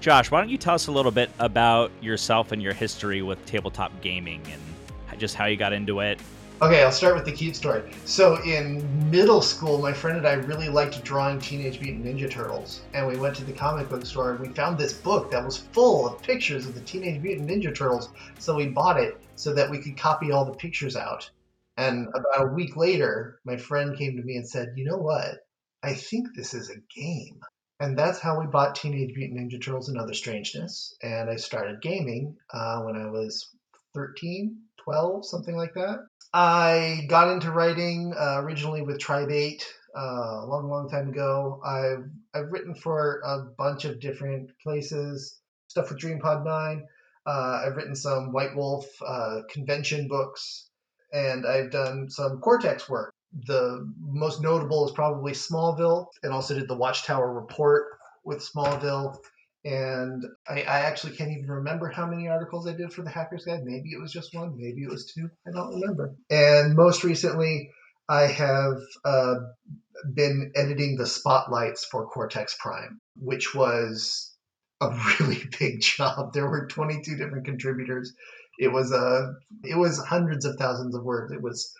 Josh, why don't you tell us a little bit about yourself and your history with tabletop gaming and just how you got into it? Okay, I'll start with the cute story. So, in middle school, my friend and I really liked drawing Teenage Mutant Ninja Turtles. And we went to the comic book store and we found this book that was full of pictures of the Teenage Mutant Ninja Turtles. So, we bought it so that we could copy all the pictures out. And about a week later, my friend came to me and said, You know what? I think this is a game. And that's how we bought Teenage Mutant Ninja Turtles and Other Strangeness. And I started gaming uh, when I was 13, 12, something like that. I got into writing uh, originally with Tribe 8 uh, a long, long time ago. I've, I've written for a bunch of different places, stuff with DreamPod 9. Uh, I've written some White Wolf uh, convention books, and I've done some Cortex work. The most notable is probably Smallville, and also did the Watchtower Report with Smallville and I, I, actually can't even remember how many articles I did for the Hackers Guide. Maybe it was just one, maybe it was two. I don't remember. And most recently, I have uh, been editing the spotlights for Cortex Prime, which was a really big job. There were 22 different contributors. It was a it was hundreds of thousands of words. It was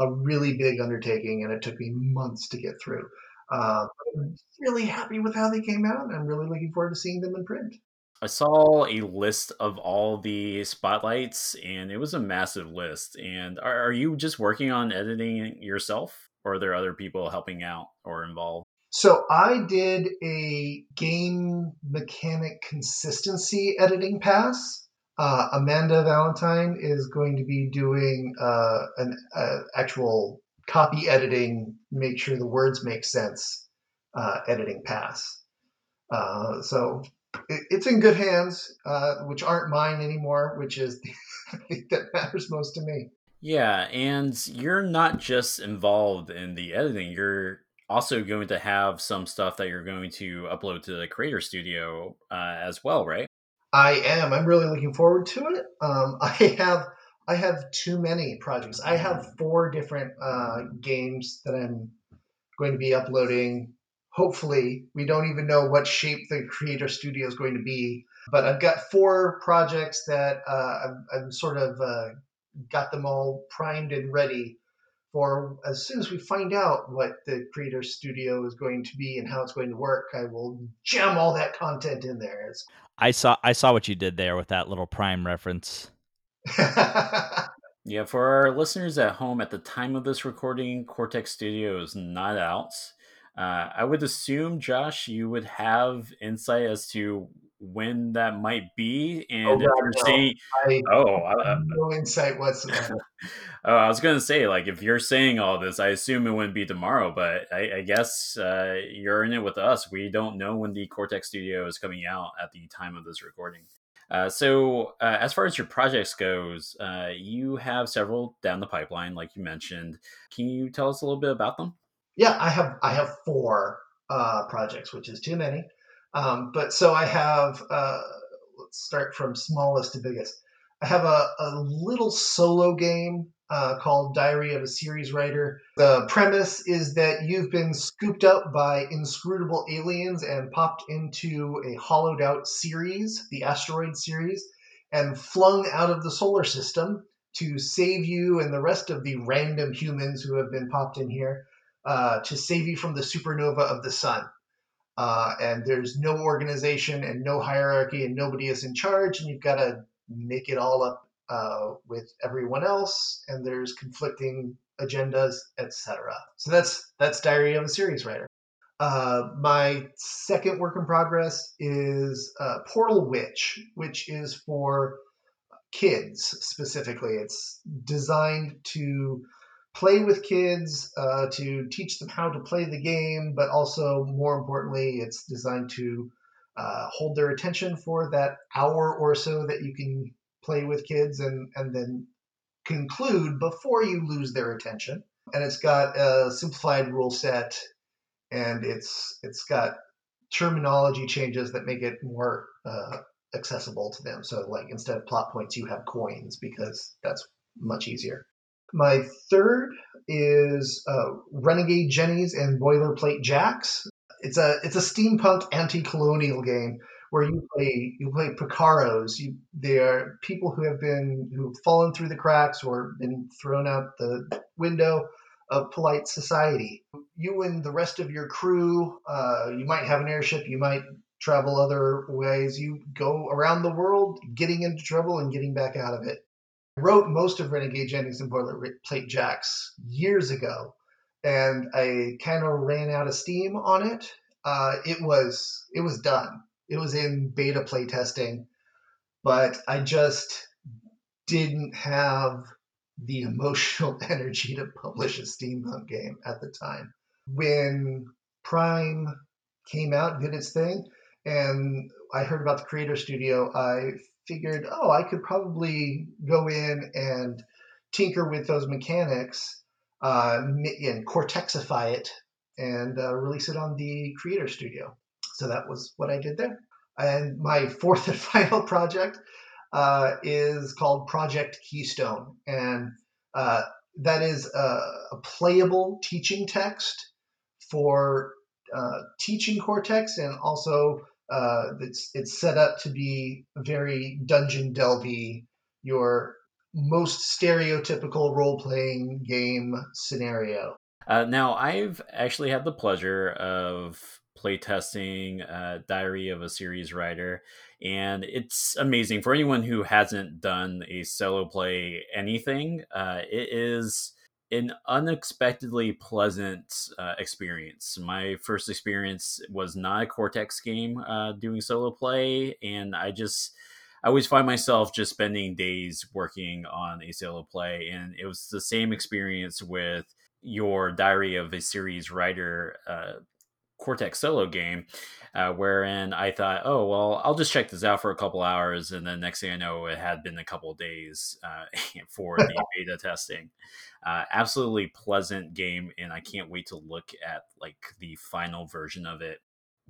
a really big undertaking, and it took me months to get through. Uh, I'm really happy with how they came out. I'm really looking forward to seeing them in print. I saw a list of all the spotlights, and it was a massive list. And are, are you just working on editing yourself, or are there other people helping out or involved? So I did a game mechanic consistency editing pass. Uh, Amanda Valentine is going to be doing uh, an uh, actual copy editing, make sure the words make sense, uh, editing pass. Uh, so it, it's in good hands, uh, which aren't mine anymore, which is the thing that matters most to me. Yeah, and you're not just involved in the editing, you're also going to have some stuff that you're going to upload to the Creator Studio as well, right? I am. I'm really looking forward to it. Um, I have I have too many projects. I have four different uh, games that I'm going to be uploading. Hopefully, we don't even know what shape the creator studio is going to be, but I've got four projects that uh, I'm, I'm, sort of uh, got them all primed and ready for. As soon as we find out what the creator studio is going to be and how it's going to work, I will jam all that content in there. It's... I saw I saw what you did there with that little prime reference. yeah, for our listeners at home, at the time of this recording, Cortex Studio is not out. Uh, I would assume, Josh, you would have insight as to when that might be, and oh, if you're no. saying, I, "Oh, I, no insight whatsoever." oh, I was to say, like, if you're saying all this, I assume it wouldn't be tomorrow, but I, I guess uh, you're in it with us. We don't know when the Cortex Studio is coming out at the time of this recording. Uh, so, uh, as far as your projects goes, uh, you have several down the pipeline, like you mentioned. Can you tell us a little bit about them? Yeah, I have I have four uh, projects, which is too many. Um, but so I have. Uh, let's start from smallest to biggest. I have a, a little solo game uh, called Diary of a Ceres Writer. The premise is that you've been scooped up by inscrutable aliens and popped into a hollowed out Ceres, the asteroid Ceres, and flung out of the solar system to save you and the rest of the random humans who have been popped in here uh, to save you from the supernova of the sun. Uh, and there's no organization and no hierarchy and nobody is in charge, and you've got to make it all up uh, with everyone else, and there's conflicting agendas, etc. So that's that's Diary of a Ceres Writer. Uh, my second work in progress is uh, Portal Witch, which is for kids specifically. It's designed to play with kids, uh, to teach them how to play the game, but also more importantly, it's designed to uh, hold their attention for that hour or so that you can play with kids and, and then conclude before you lose their attention. And it's got a simplified rule set and it's it's got terminology changes that make it more uh, accessible to them. So like instead of plot points, you have coins because that's much easier. My third is uh, Renegade Jennies and Boilerplate Jacks. It's a it's a steampunk anti-colonial game where you play you play Picaros. You they are people who have been who've fallen through the cracks or been thrown out the window of polite society. You and the rest of your crew, uh, you might have an airship, you might travel other ways. You go around the world, getting into trouble and getting back out of it. I wrote most of Renegade Jennies and Boilerplate Jacks years ago, and I kind of ran out of steam on it. Uh, it was it was done. It was in beta playtesting, but I just didn't have the emotional energy to publish a steampunk game at the time. When Prime came out, did its thing, and I heard about the Creator Studio, I figured, oh, I could probably go in and tinker with those mechanics uh, and Cortexify it and uh, release it on the Creator Studio. So that was what I did there. And my fourth and final project uh, is called Project Keystone, and uh, that is a, a, playable teaching text for uh, teaching Cortex, and also uh, it's it's set up to be very dungeon delvy, your most stereotypical role playing game scenario. Uh, now, I've actually had the pleasure of playtesting uh, Diary of a Ceres Writer, and it's amazing for anyone who hasn't done a solo play anything. Uh, it is an unexpectedly pleasant uh, experience. My first experience was not a Cortex game uh, doing solo play, and I just I always find myself just spending days working on a solo play, and it was the same experience with your Diary of a Ceres Writer uh, Cortex solo game, uh, wherein I thought, oh well, I'll just check this out for a couple hours, and then next thing I know, it had been a couple days uh, for the beta testing. Uh, absolutely pleasant game, and I can't wait to look at like the final version of it.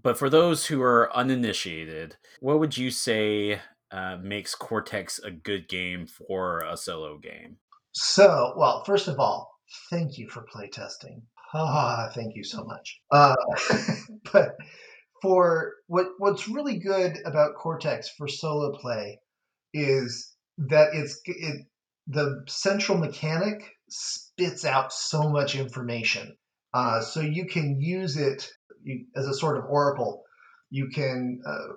But for those who are uninitiated, what would you say uh, makes Cortex a good game for a solo game? So, well, first of all, thank you for playtesting. Ah, thank you so much. Uh, but for what what's really good about Cortex for solo play is that it's it the central mechanic spits out so much information. Uh, so you can use it as a sort of oracle. You can uh,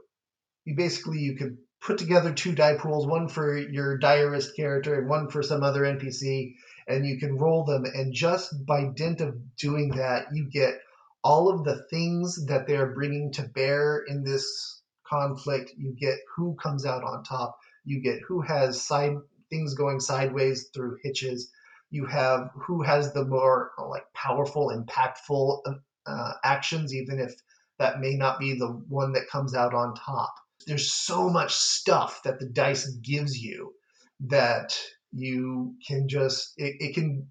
you basically you can put together two die pools, one for your diarist character and one for some other NPC, and you can roll them. And just by dint of doing that, you get all of the things that they're bringing to bear in this conflict. You get who comes out on top. You get who has side things going sideways through hitches. You have who has the more like powerful, impactful uh, actions, even if that may not be the one that comes out on top. There's so much stuff that the dice gives you that you can just it, it can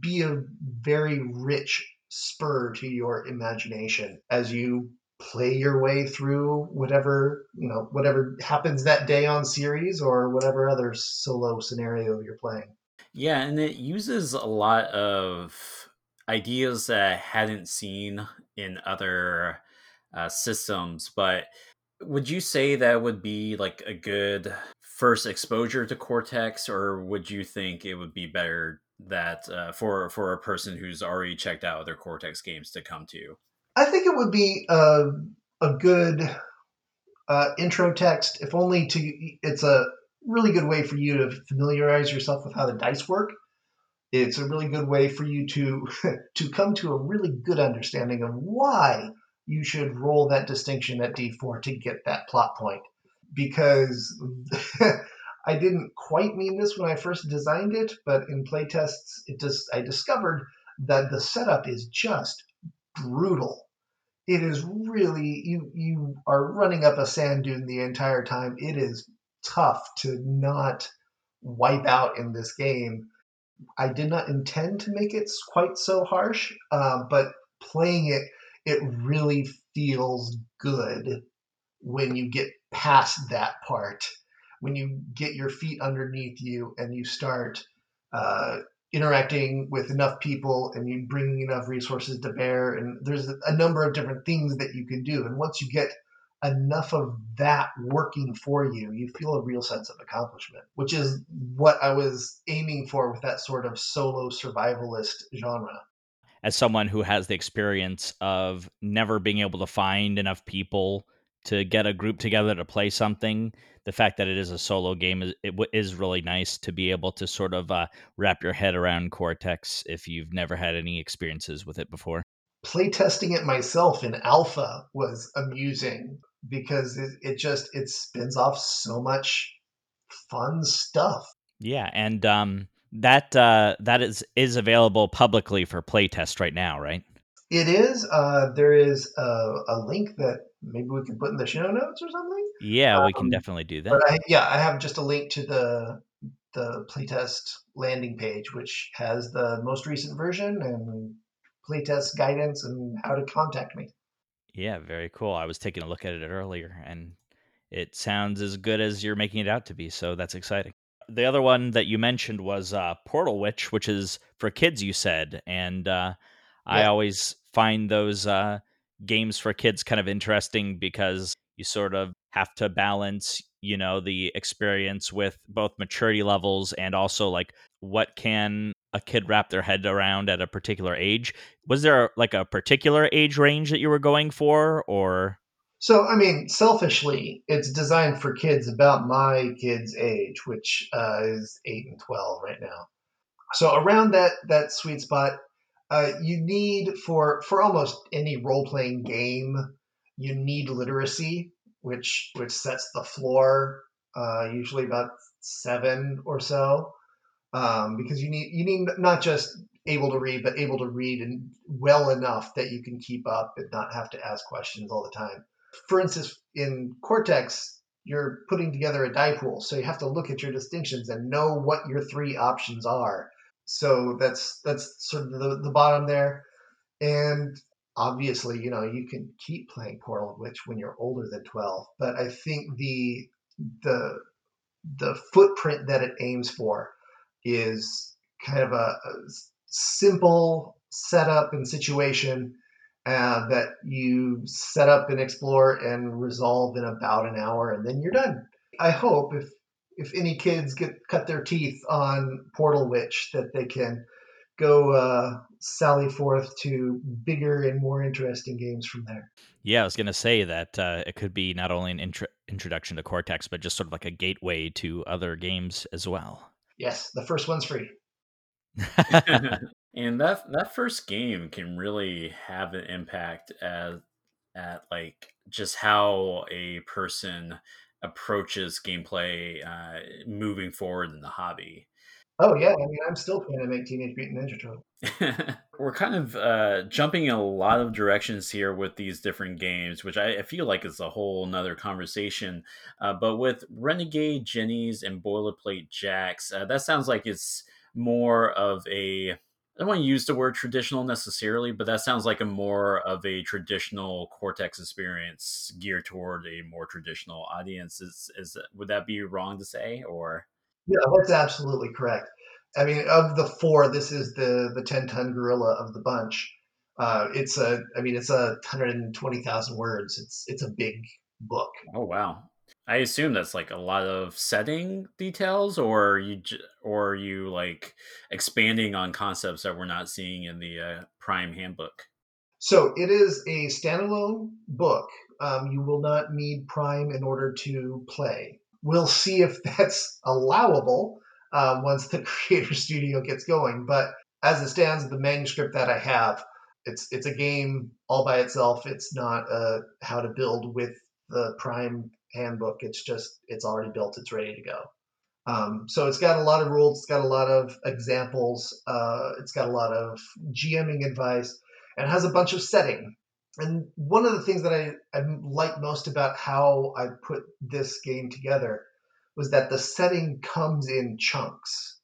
be a very rich spur to your imagination as you play your way through whatever you know whatever happens that day on Ceres or whatever other solo scenario you're playing. Yeah and it uses a lot of ideas that i hadn't seen in other uh, systems but would you say that would be like a good first exposure to Cortex, or would you think it would be better that uh, for for a person who's already checked out other Cortex games to come to? I think it would be a a good uh, intro text, if only to it's a really good way for you to familiarize yourself with how the dice work. It's a really good way for you to to come to a really good understanding of why you should roll that distinction at D4 to get that plot point. Because I didn't quite mean this when I first designed it, but in playtests, it just I discovered that the setup is just brutal. it is really you you are running up a sand dune the entire time. It is tough to not wipe out in this game. I did not intend to make it quite so harsh, uh, but playing it, it really feels good when you get past that part. When you get your feet underneath you and you start uh, interacting with enough people and you bringing enough resources to bear, and there's a number of different things that you can do. And once you get enough of that working for you, you feel a real sense of accomplishment, which is what I was aiming for with that sort of solo survivalist genre. As someone who has the experience of never being able to find enough people to get a group together to play something, the fact that it is a solo game is it is really nice to be able to sort of uh, wrap your head around Cortex if you've never had any experiences with it before. Playtesting it myself in alpha was amusing because it, it just it spins off so much fun stuff. Yeah, and um, that uh, that is is available publicly for playtest right now, right? It is. Uh, there is a, a link that maybe we can put in the show notes or something. Yeah, um, we can um, definitely do that. But I, yeah, I have just a link to the the playtest landing page, which has the most recent version and playtest guidance and how to contact me. Yeah, very cool. I was taking a look at it earlier and it sounds as good as you're making it out to be, so that's exciting. The other one that you mentioned was uh, Portal Witch, which is for kids, you said. And uh, yeah. I always find those uh, games for kids kind of interesting because you sort of have to balance, you know, the experience with both maturity levels and also like what can a kid wrap their head around at a particular age. Was there like a particular age range that you were going for or so, I mean, selfishly, it's designed for kids about my kids' age, which uh, is eight and twelve right now. So, around that that sweet spot, uh, you need for for almost any role playing game, you need literacy, which which sets the floor, uh, usually about seven or so um, because you need you need not just able to read, but able to read and well enough that you can keep up and not have to ask questions all the time. For instance, in Cortex, you're putting together a die pool, so you have to look at your distinctions and know what your three options are. So that's that's sort of the, the bottom there. And obviously, you know, you can keep playing Portal Witch when you're older than 12, but I think the the the footprint that it aims for is kind of a, a simple setup and situation uh, that you set up and explore and resolve in about an hour, and then you're done. I hope if if any kids get cut their teeth on Portal Witch, that they can go uh, sally forth to bigger and more interesting games from there. Yeah, I was going to say that uh, it could be not only an intro- introduction to Cortex, but just sort of like a gateway to other games as well. Yes, the first one's free. and that that first game can really have an impact at at like just how a person approaches gameplay uh, moving forward in the hobby. Oh yeah, I mean, I'm still trying to make Teenage Mutant Ninja Turtle. We're kind of uh, jumping in a lot of directions here with these different games, which I, I feel like is a whole nother conversation. Uh, but with Renegade Jennies and Boilerplate Jacks, uh, that sounds like it's more of a. I don't want to use the word traditional necessarily, but that sounds like a more of a traditional Cortex experience geared toward a more traditional audience. Is is would that be wrong to say, or? Yeah, that's absolutely correct. I mean, of the four, this is the the ten ton gorilla of the bunch. Uh, it's a, I mean, it's a hundred and twenty thousand words. It's it's a big book. Oh wow! I assume that's like a lot of setting details, or you or you like expanding on concepts that we're not seeing in the uh, Prime Handbook. So it is a standalone book. Um, you will not need Prime in order to play. We'll see if that's allowable uh, once the Creator Studio gets going. But as it stands, the manuscript that I have, it's it's a game all by itself. It's not uh, how to build with the Prime handbook. It's just it's already built. It's ready to go. Um, so it's got a lot of rules. It's got a lot of examples. Uh, it's got a lot of GMing advice, and has a bunch of setting. And one of the things that I, I like most about how I put this game together was that the setting comes in chunks.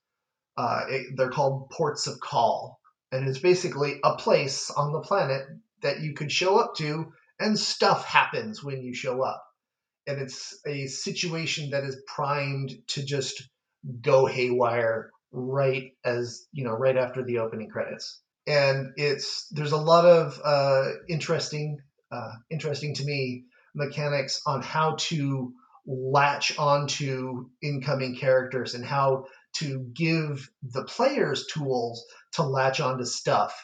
Uh, it, they're called ports of call, and it's basically a place on the planet that you could show up to, and stuff happens when you show up. And it's a situation that is primed to just go haywire right as you know, right after the opening credits. And it's there's a lot of uh, interesting, uh, interesting to me mechanics on how to latch onto incoming characters and how to give the players tools to latch onto stuff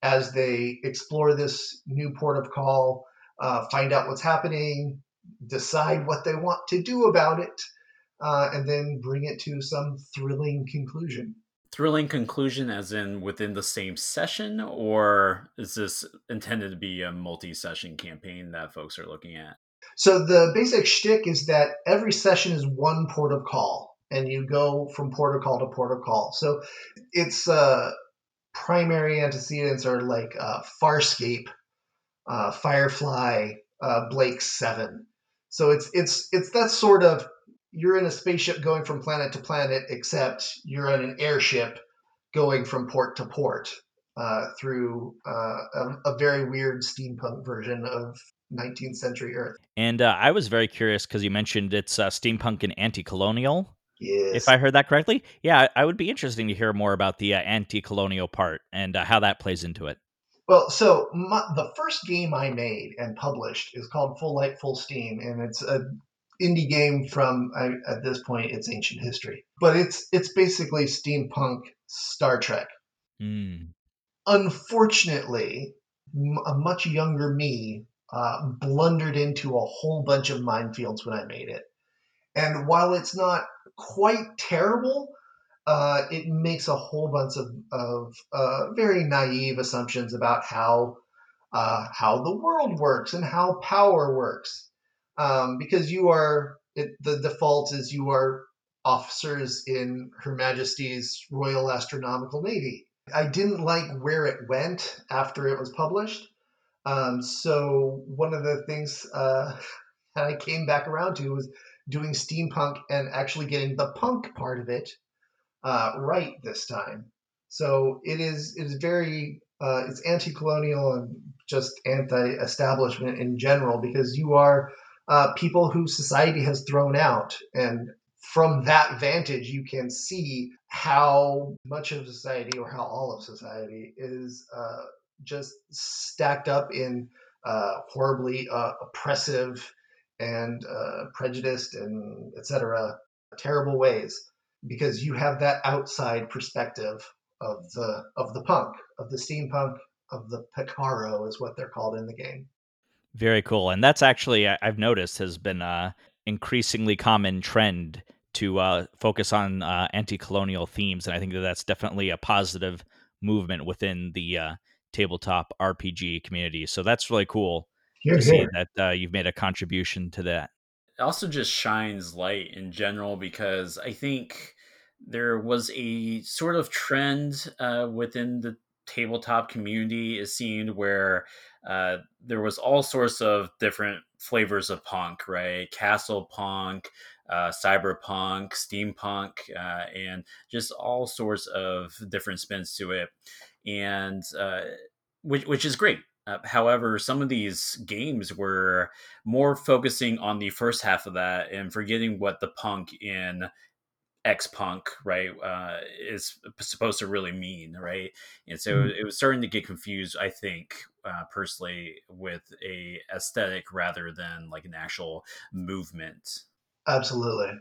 as they explore this new port of call, uh, find out what's happening, decide what they want to do about it, uh, and then bring it to some thrilling conclusion. Thrilling conclusion, as in within the same session, or is this intended to be a multi session campaign that folks are looking at? So, the basic shtick is that every session is one port of call, and you go from port of call to port of call. So, its uh, primary antecedents are like uh, Farscape, uh, Firefly, uh, Blake Seven. So it's it's it's that sort of you're in a spaceship going from planet to planet, except you're on an airship going from port to port uh, through uh, a, a, very weird steampunk version of 19th century Earth. And uh, I was very curious because you mentioned it's uh, steampunk and anti-colonial. Yes. If I heard that correctly, yeah, I would be interesting to hear more about the uh, anti-colonial part and uh, how that plays into it. Well, so my, the first game I made and published is called Full Light Full Steam, and it's a indie game from I, at this point it's ancient history, but it's it's basically steampunk Star Trek. Mm. Unfortunately, a much younger me uh, blundered into a whole bunch of minefields when I made it, and while it's not quite terrible, uh, it makes a whole bunch of, of uh, very naive assumptions about how uh, how the world works and how power works um, because you are it, the default is you are officers in Her Majesty's Royal Astronomical Navy. I didn't like where it went after it was published. Um, so one of the things uh, that I came back around to was doing steampunk and actually getting the punk part of it uh, right this time. So it is it is very uh, it's anti-colonial and just anti-establishment in general because you are uh, people who society has thrown out. And from that vantage, you can see how much of society, or how all of society, is uh, just stacked up in uh, horribly uh, oppressive and uh, prejudiced and etc. terrible ways because you have that outside perspective of the of the punk of the steampunk of the picaro is what they're called in the game very cool. And that's actually, I've noticed, has been a increasingly common trend to uh, focus on uh, anti colonial themes. And I think that that's definitely a positive movement within the uh, tabletop RPG community. So that's really cool here, to here. see that uh, you've made a contribution to that. Also just shines light in general because I think there was a sort of trend uh, within the tabletop community is seen where uh, there was all sorts of different flavors of punk, right? Castle punk, uh, cyberpunk, steampunk, uh, and just all sorts of different spins to it, and uh, which which is great. Uh, however, some of these games were more focusing on the first half of that and forgetting what the punk in X punk, right, uh, is supposed to really mean, right? And so mm-hmm. it was starting to get confused, I think, uh, personally, with a aesthetic rather than like an actual movement. Absolutely.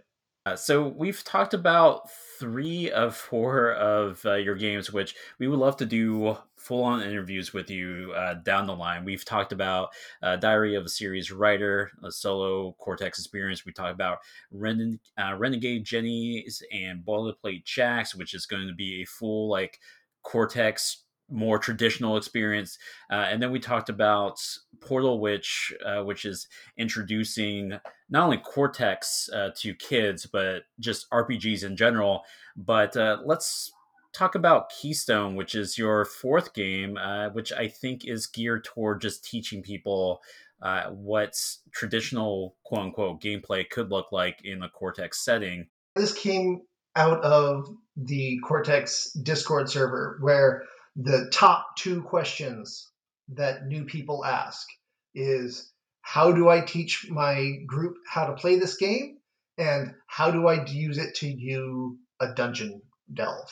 Uh, so we've talked about three of four of uh, your games, which we would love to do full-on interviews with you uh, down the line. We've talked about uh, Diary of a Ceres Writer, a solo Cortex experience. We talked about Ren- uh, Renegade Jennies and Boilerplate Jacks, which is going to be a full like Cortex more traditional experience. Uh, and then we talked about Portal Witch, uh, which is introducing not only Cortex uh, to kids, but just RPGs in general. But uh, let's talk about Keystone, which is your fourth game, uh, which I think is geared toward just teaching people uh, what traditional quote unquote gameplay could look like in a Cortex setting. This came out of the Cortex Discord server where the top two questions that new people ask is how do I teach my group how to play this game? And how do I use it to do a dungeon delve?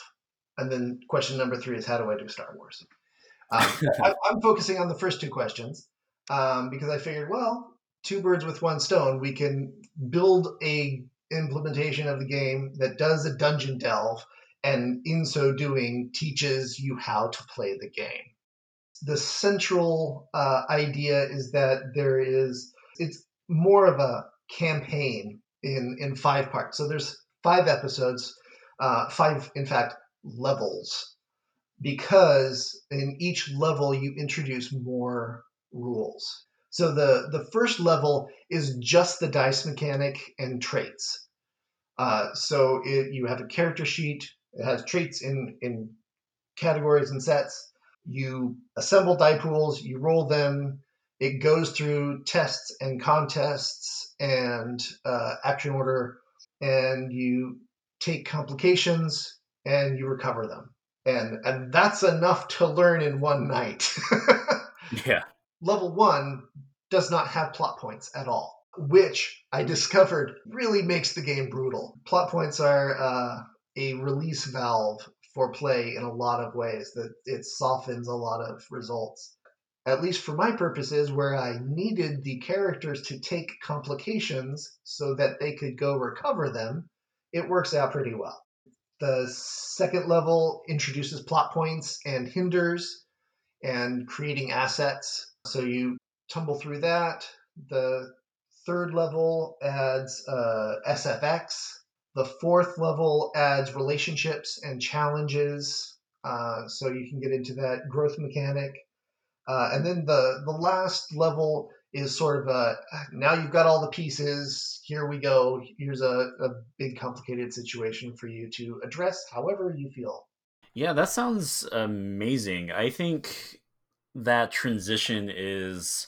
And then question number three is how do I do Star Wars? Um, I, am focusing on the first two questions um, because I figured, well, two birds with one stone. We can build a implementation of the game that does a dungeon delve, and in so doing, teaches you how to play the game. The central uh, idea is that there is it's more of a campaign in in five parts. So there's five episodes, uh, five in fact levels, because in each level you introduce more rules. So the the first level is just the dice mechanic and traits. Uh, so it, you have a character sheet. It has traits in in categories and sets. You assemble die pools. You roll them. It goes through tests and contests and uh, action order, and you take complications and you recover them. And and that's enough to learn in one night. yeah level one does not have plot points at all, which I discovered really makes the game brutal. Plot points are uh, a release valve for play in a lot of ways that it softens a lot of results. At least for my purposes, where I needed the characters to take complications so that they could go recover them, it works out pretty well. The second level introduces plot points and hinders and creating assets so you tumble through that. The third level adds uh, SFX. The fourth level adds relationships and challenges. Uh, so you can get into that growth mechanic. Uh, and then the, the last level is sort of a now you've got all the pieces. Here we go. Here's a, a big complicated situation for you to address however you feel. Yeah, that sounds amazing. I think that transition is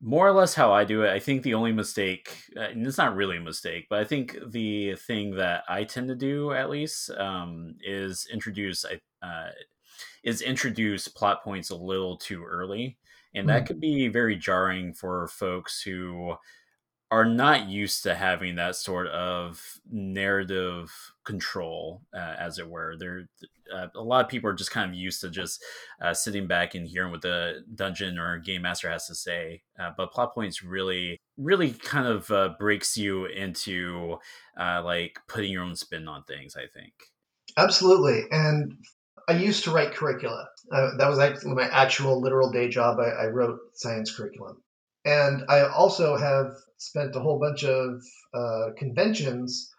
more or less how I do it. I think the only mistake, and it's not really a mistake, but I think the thing that I tend to do at least um, is introduce uh, is introduce plot points a little too early, and that mm. could be very jarring for folks who are not used to having that sort of narrative control, uh, as it were. There, uh, a lot of people are just kind of used to just uh, sitting back and hearing what the dungeon or game master has to say. Uh, but plot points really, really kind of uh, breaks you into uh, like putting your own spin on things. I think. Absolutely, and I used to write curricula. that was actually my actual literal day job. I, I wrote science curriculum. And I also have spent a whole bunch of uh, conventions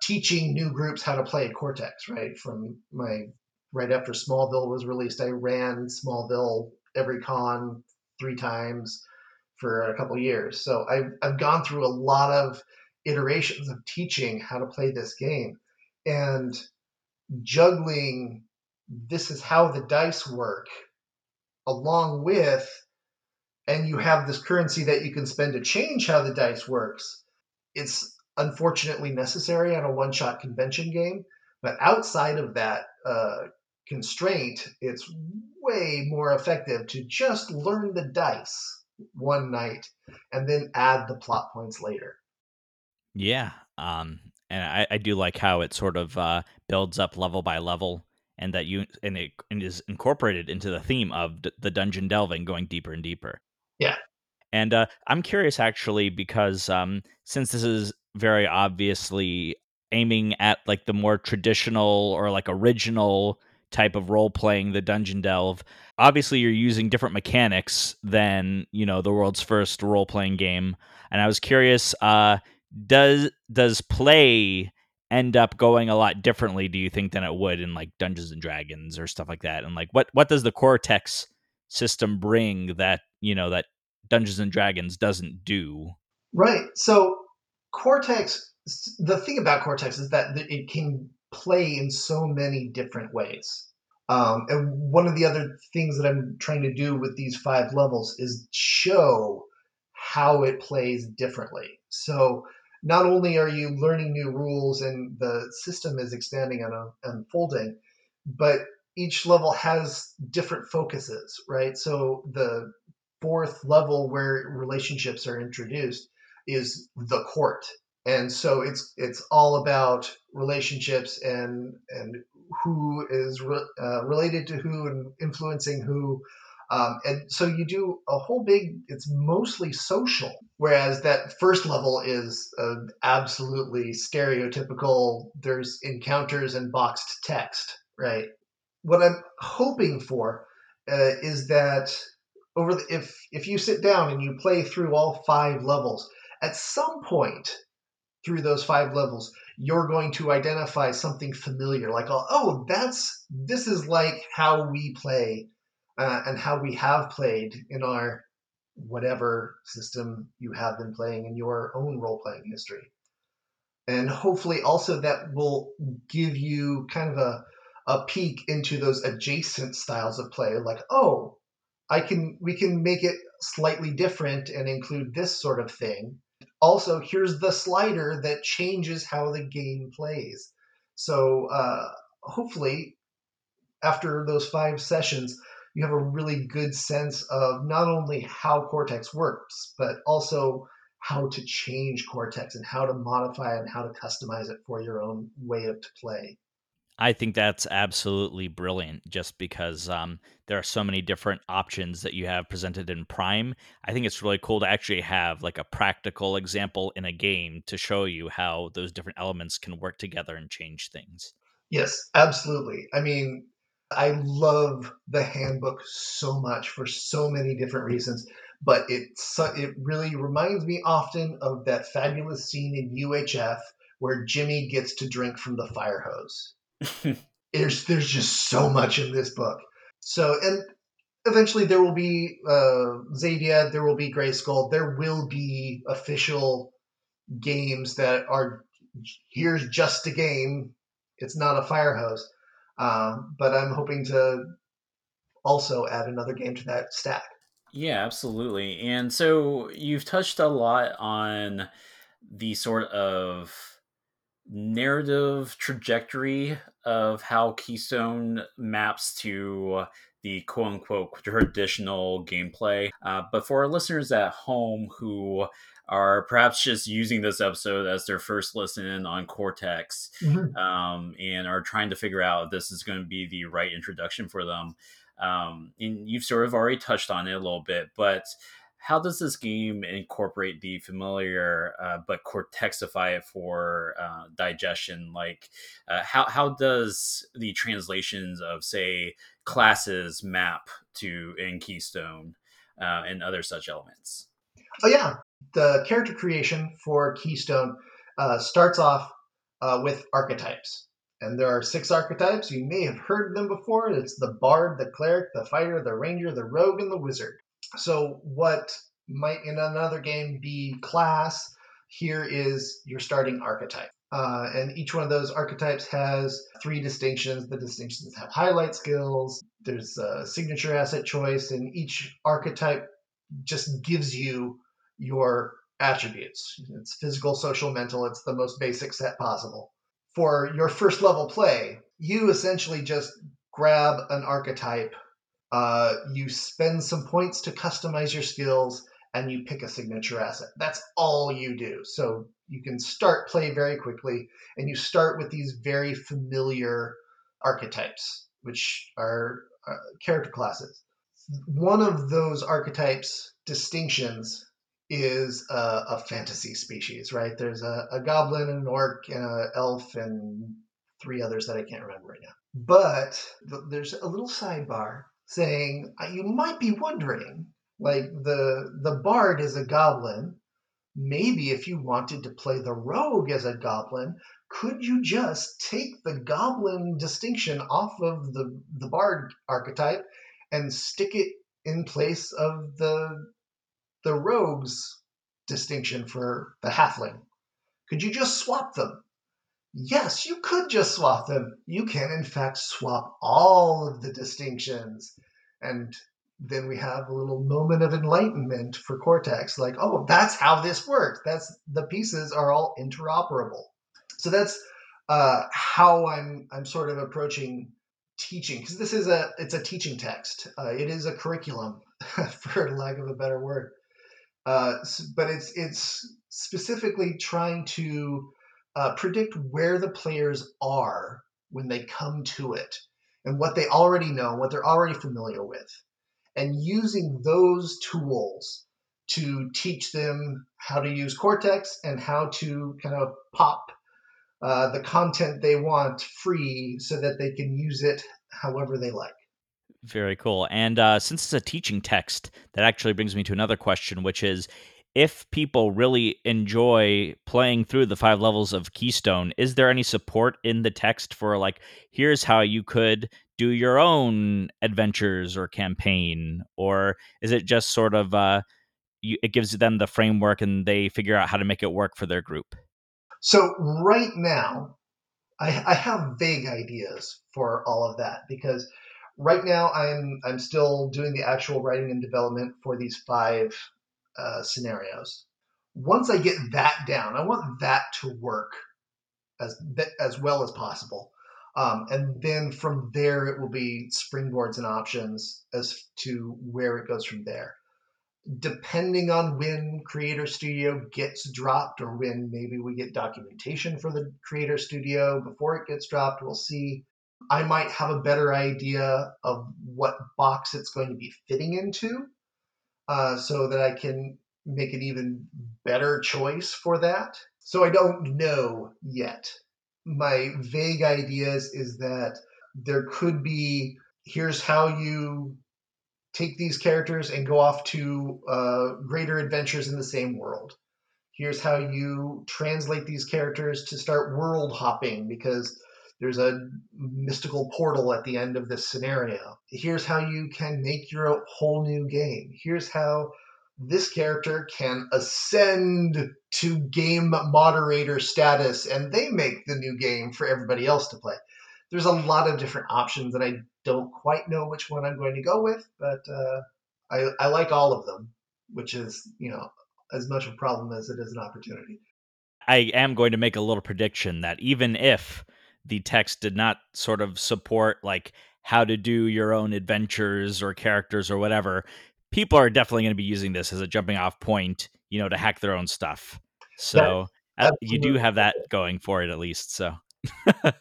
teaching new groups how to play Cortex, right? From my right after Smallville was released, I ran Smallville every con three times for a couple years. So I've, I've gone through a lot of iterations of teaching how to play this game and juggling this is how the dice work along with and you have this currency that you can spend to change how the dice works. It's unfortunately necessary on a one shot convention game, but outside of that uh, constraint, it's way more effective to just learn the dice one night and then add the plot points later. Yeah. Um, and I, I do like how it sort of uh, builds up level by level and that you and it is incorporated into the theme of d- the dungeon delving going deeper and deeper yeah. And uh, I'm curious actually because um, since this is very obviously aiming at like the more traditional or like original type of role playing, the dungeon delve, obviously you're using different mechanics than you know the world's first role playing game. And I was curious, uh, does does play end up going a lot differently? Do you think than it would in like Dungeons and Dragons or stuff like that? And like what what does the Cortex system bring that you know that Dungeons and Dragons doesn't do. Right. So Cortex, the thing about Cortex is that it can play in so many different ways. Um, and one of the other things that I'm trying to do with these five levels is show how it plays differently. So not only are you learning new rules and the system is expanding and unfolding, but each level has different focuses, right? So the fourth level where relationships are introduced is the court. And so it's it's all about relationships and and who is re, uh, related to who and influencing who. Um, and so you do a whole big, it's mostly social, whereas that first level is uh, absolutely stereotypical. There's encounters and boxed text, right? What I'm hoping for uh, is that over the, if if you sit down and you play through all five levels, at some point through those five levels, you're going to identify something familiar, like oh, that's this is like how we play uh, and how we have played in our whatever system you have been playing in your own role playing history. And hopefully, also that will give you kind of a, a peek into those adjacent styles of play, like, oh, I can we can make it slightly different and include this sort of thing. Also, here's the slider that changes how the game plays. So uh, hopefully, after those five sessions, you have a really good sense of not only how Cortex works, but also how to change Cortex and how to modify and how to customize it for your own way of to play. I think that's absolutely brilliant just because um, there are so many different options that you have presented in Prime. I think it's really cool to actually have like a practical example in a game to show you how those different elements can work together and change things. Yes, absolutely. I mean, I love the handbook so much for so many different reasons, but it it really reminds me often of that fabulous scene in UHF where Jimmy gets to drink from the fire hose. there's there's just so much in this book. So and eventually there will be uh, there will be Grayskull, there will be official games that are here's just a game. It's not a fire hose. Um, but I'm hoping to also add another game to that stack. Yeah, absolutely. And so you've touched a lot on the sort of narrative trajectory of how Keystone maps to the quote unquote traditional gameplay. Uh, but for our listeners at home who are perhaps just using this episode as their first listen on Cortex mm-hmm. um, and are trying to figure out if this is going to be the right introduction for them. Um, and you've sort of already touched on it a little bit, but how does this game incorporate the familiar uh, but cortexify it for uh, digestion like uh, how, how does the translations of say classes map to in keystone uh, and other such elements oh yeah the character creation for keystone uh, starts off uh, with archetypes. And there are six archetypes. You may have heard them before. It's the bard the cleric the fighter the ranger the rogue and the wizard. So what might in another game be class, here is your starting archetype. Uh, and each one of those archetypes has three distinctions. The distinctions have highlight skills, there's a signature asset choice, and each archetype just gives you your attributes. It's physical, social, mental, it's the most basic set possible. For your first level play, you essentially just grab an archetype uh, you spend some points to customize your skills and you pick a signature asset. That's all you do. So you can start play very quickly and you start with these very familiar archetypes, which are uh, character classes. One of those archetypes distinctions is a, a fantasy species, right? There's a, a goblin, an orc, and an elf, and three others that I can't remember right now. But th- there's a little sidebar saying uh, you might be wondering like the the bard is a goblin maybe if you wanted to play the rogue as a goblin could you just take the goblin distinction off of the the bard archetype and stick it in place of the the rogue's distinction for the halfling could you just swap them yes, you could just swap them. You can, in fact, swap all of the distinctions. And then we have a little moment of enlightenment for Cortex like, oh, that's how this works. That's the pieces are all interoperable. So that's uh, how I'm I'm sort of approaching teaching because this is a it's a teaching text. Uh, it is a curriculum, for lack of a better word. Uh, but it's it's specifically trying to uh, predict where the players are when they come to it and what they already know, what they're already familiar with, and using those tools to teach them how to use Cortex and how to kind of pop uh, the content they want free so that they can use it however they like. Very cool. And uh, since it's a teaching text, that actually brings me to another question, which is if people really enjoy playing through the five levels of Keystone, is there any support in the text for like, here's how you could do your own adventures or campaign? Or is it just sort of, uh, you, it gives them the framework and they figure out how to make it work for their group? So, right now, I, I have vague ideas for all of that because right now I'm I'm still doing the actual writing and development for these five uh, scenarios. Once I get that down, I want that to work as as well as possible. Um, and then from there, it will be springboards and options as to where it goes from there. Depending on when Creator Studio gets dropped, or when maybe we get documentation for the Creator Studio before it gets dropped, we'll see. I might have a better idea of what box it's going to be fitting into uh, so that I can make an even better choice for that. So I don't know yet. My vague ideas is that there could be here's how you take these characters and go off to uh, greater adventures in the same world. Here's how you translate these characters to start world hopping because there's a mystical portal at the end of this scenario. Here's how you can make your whole new game. Here's how this character can ascend to game moderator status and they make the new game for everybody else to play. There's a lot of different options and I don't quite know which one I'm going to go with, but uh, I, I like all of them, which is, you know, as much a problem as it is an opportunity. I am going to make a little prediction that even if the text did not sort of support like how to do your own adventures or characters or whatever, people are definitely going to be using this as a jumping off point, you know, to hack their own stuff. So uh, you do have that going for it at least. So,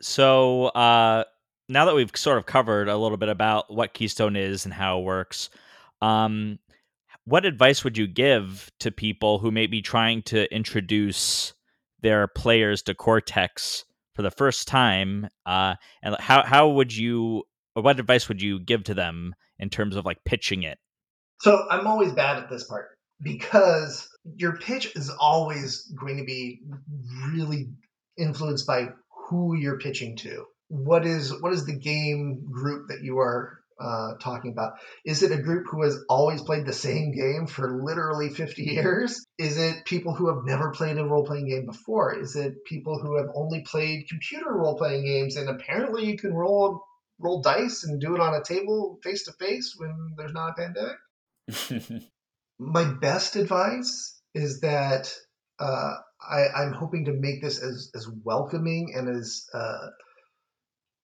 so uh, now that we've sort of covered a little bit about what Keystone is and how it works, um, what advice would you give to people who may be trying to introduce their players to Cortex for the first time, uh, and how how would you or what advice would you give to them in terms of like pitching it? So I'm always bad at this part because your pitch is always going to be really influenced by who you're pitching to. What is what is the game group that you are uh, talking about? Is it a group who has always played the same game for literally 50 years? Is it people who have never played a role playing game before? Is it people who have only played computer role playing games and apparently you can roll roll dice and do it on a table face to face when there's not a pandemic? My best advice is that uh, I, am hoping to make this as, as welcoming and as uh,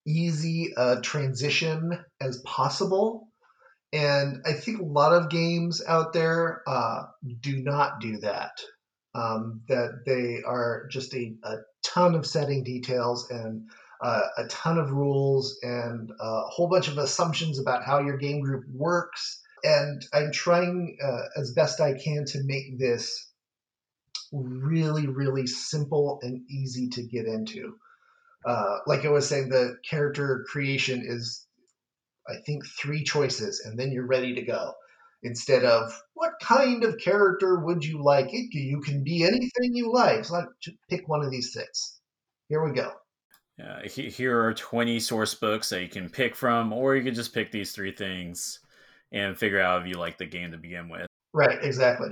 easy a transition as possible. And I think a lot of games out there uh, do not do that. Um, that they are just a, a, ton of setting details and uh, a ton of rules and a whole bunch of assumptions about how your game group works. And I'm trying uh, as best I can to make this really, really simple and easy to get into uh, like I was saying, the character creation is, I think, three choices, and then you're ready to go. Instead of what kind of character would you like? It you can be anything you like. So pick one of these six. Here we go. Yeah, here are 20 source books that you can pick from, or you can just pick these three things and figure out if you like the game to begin with. Right, exactly.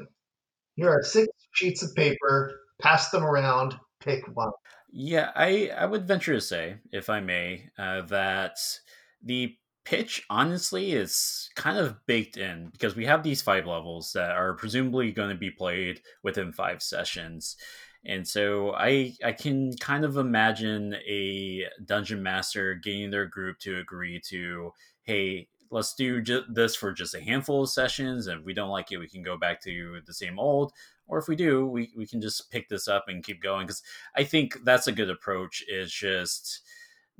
Here are six sheets of paper. Pass them around. pick one. Yeah, I I would venture to say, if I may, uh, that the pitch honestly is kind of baked in because we have these five levels that are presumably going to be played within five sessions. And so i i can kind of imagine a dungeon master getting their group to agree to hey let's do ju- this for just a handful of sessions and if we don't like it we can go back to the same old or if we do we, we can just pick this up and keep going because i think that's a good approach is just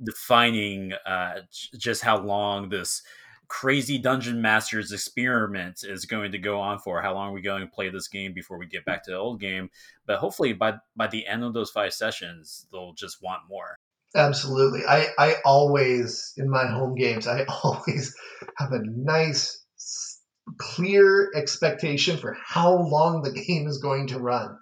defining uh, just how long this crazy dungeon masters experiment is going to go on for how long are we going to play this game before we get back to the old game. But hopefully by by the end of those five sessions they'll just want more. Absolutely. I i always in my home games i always have a nice clear expectation for how long the game is going to run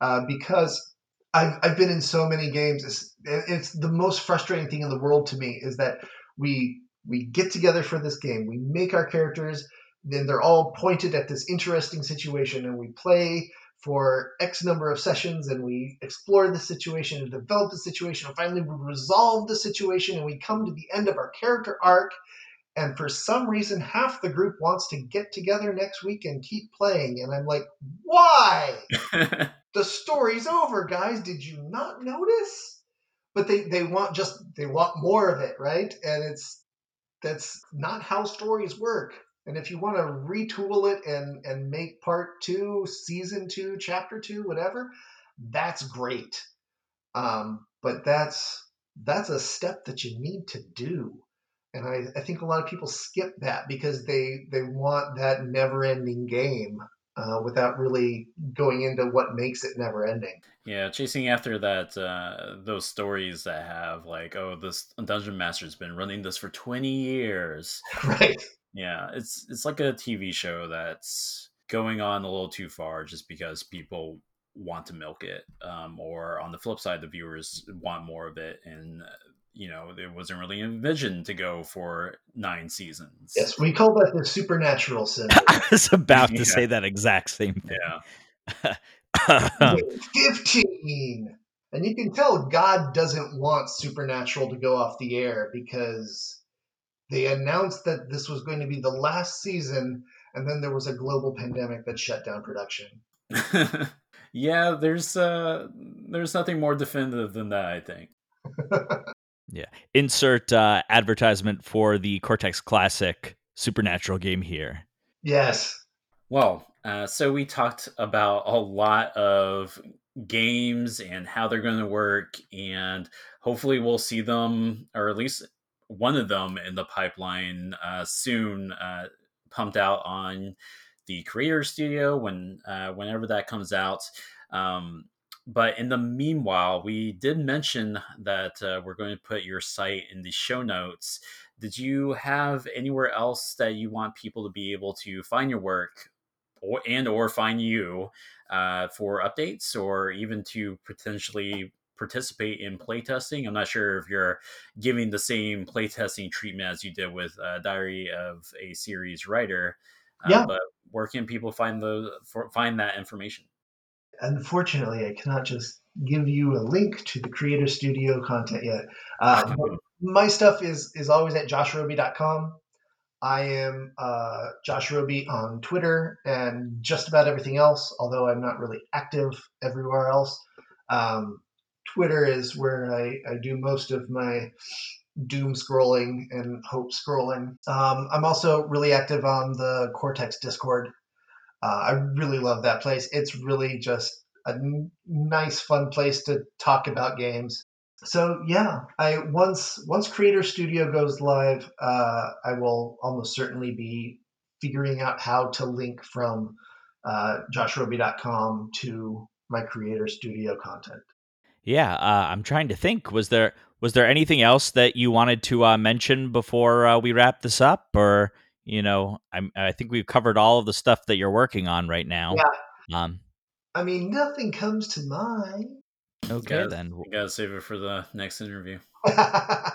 uh, because I've, I've been in so many games. It's, it's the most frustrating thing in the world to me is that we we get together for this game. We make our characters, then they're all pointed at this interesting situation, and we play for X number of sessions, and we explore the situation and develop the situation, and finally we resolve the situation, and we come to the end of our character arc. And for some reason, half the group wants to get together next week and keep playing, and I'm like, why? the story's over, guys. Did you not notice? But they, they want just they want more of it, right? And it's that's not how stories work. And if you want to retool it and and make part two, season two, chapter two, whatever, that's great. Um, but that's that's a step that you need to do. And I, I think a lot of people skip that because they they want that never ending game uh, without really going into what makes it never ending. Yeah, chasing after that uh, those stories that have like, oh, this dungeon master's been running this for twenty years. Right. Yeah, it's it's like a TV show that's going on a little too far just because people want to milk it, um, or on the flip side, the viewers want more of it, and you know, it wasn't really envisioned to go for nine seasons. Yes, we call that the supernatural sin. I was about to Yeah. say that exact same thing. Yeah. Fifteen, and you can tell God doesn't want supernatural to go off the air because they announced that this was going to be the last season, and then there was a global pandemic that shut down production. yeah, there's uh there's nothing more definitive than that, I think. Insert uh, advertisement for the Cortex Classic Supernatural game here. Yes, Well, uh, so we talked about a lot of games and how they're going to work, and hopefully we'll see them, or at least one of them, in the pipeline uh, soon, uh, pumped out on the Creator Studio when uh, whenever that comes out. Um, but in the meanwhile, we did mention that uh, we're going to put your site in the show notes. Did you have anywhere else that you want people to be able to find your work or and or find you uh, for updates or even to potentially participate in playtesting? I'm not sure if you're giving the same playtesting treatment as you did with uh, Diary of a Series Writer. Uh, Yeah. But where can people find the for, find that information? Unfortunately, I cannot just give you a link to the Creator Studio content yet. Uh, my stuff is is always at joshroby.com. I am uh, Josh Roby on Twitter and just about everything else, although I'm not really active everywhere else. Um, Twitter is where I, I do most of my doom scrolling and hope scrolling. Um, I'm also really active on the Cortex Discord. Uh, I really love that place. It's really just a n- nice, fun place to talk about games. So yeah, I once once Creator Studio goes live, uh, I will almost certainly be figuring out how to link from uh, joshroby.com to my Creator Studio content. Yeah, uh, I'm trying to think. Was there was there anything else that you wanted to uh, mention before uh, we wrap this up, or you know, I'm, I think we've covered all of the stuff that you're working on right now. Um, I mean, nothing comes to mind. okay, Gotta- then. we gotta save it for the next interview.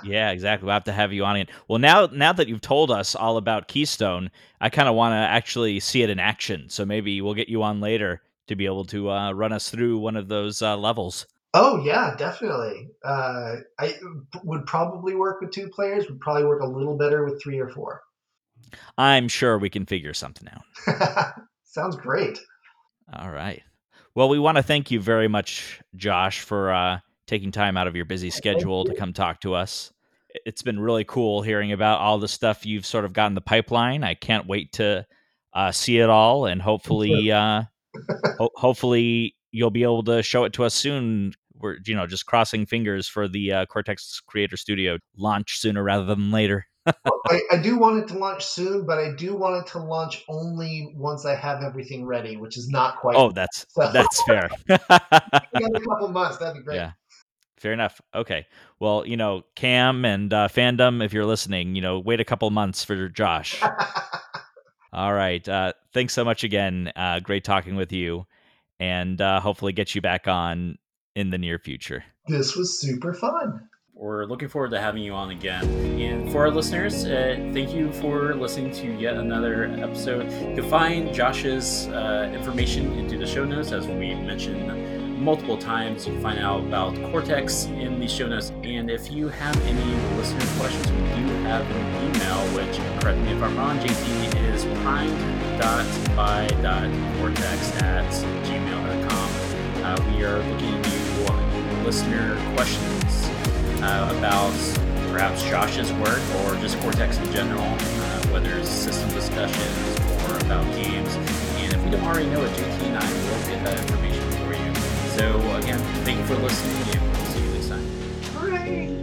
Yeah, exactly. We'll have to have you on it. Well, now now that you've told us all about Keystone, I kind of want to actually see it in action. So maybe we'll get you on later to be able to uh, run us through one of those uh, levels. Oh yeah, definitely. Uh, I would probably work with two players. Would probably work a little better with three or four. I'm sure we can figure something out. Sounds great. All right. Well, we want to thank you very much, Josh, for uh, taking time out of your busy schedule to come talk to us. It's been really cool hearing about all the stuff you've sort of got in the pipeline. I can't wait to uh, see it all, and hopefully, uh, ho- hopefully you'll be able to show it to us soon. We're you know just crossing fingers for the uh, Cortex Creator Studio launch sooner rather than later. I, I, do want it to launch soon, but I do want it to launch only once I have everything ready, which is not quite. Oh, that's so. that's fair. a couple months, that'd be great. Yeah, fair enough. Okay, well, you know, Cam and uh, fandom, if you're listening, you know, wait a couple months for Josh. All right, uh, thanks so much again. Uh, great talking with you, and uh, hopefully get you back on in the near future. This was super fun. We're looking forward to having you on again. And for our listeners, uh, thank you for listening to yet another episode. You can find Josh's uh, information into the show notes, as we mentioned multiple times. You can find out about Cortex in the show notes. And if you have any listener questions, we do have an email, which, correct me if I'm wrong, JT, is prime.by.cortex at gmail.com. Uh, we are looking at you listener questions uh, about perhaps Josh's work or just Cortex in general, uh, whether it's system discussions or about games. And if we don't already know it, JT and I will get that information for you. So again, thank you for listening and we'll see you next time. Hooray!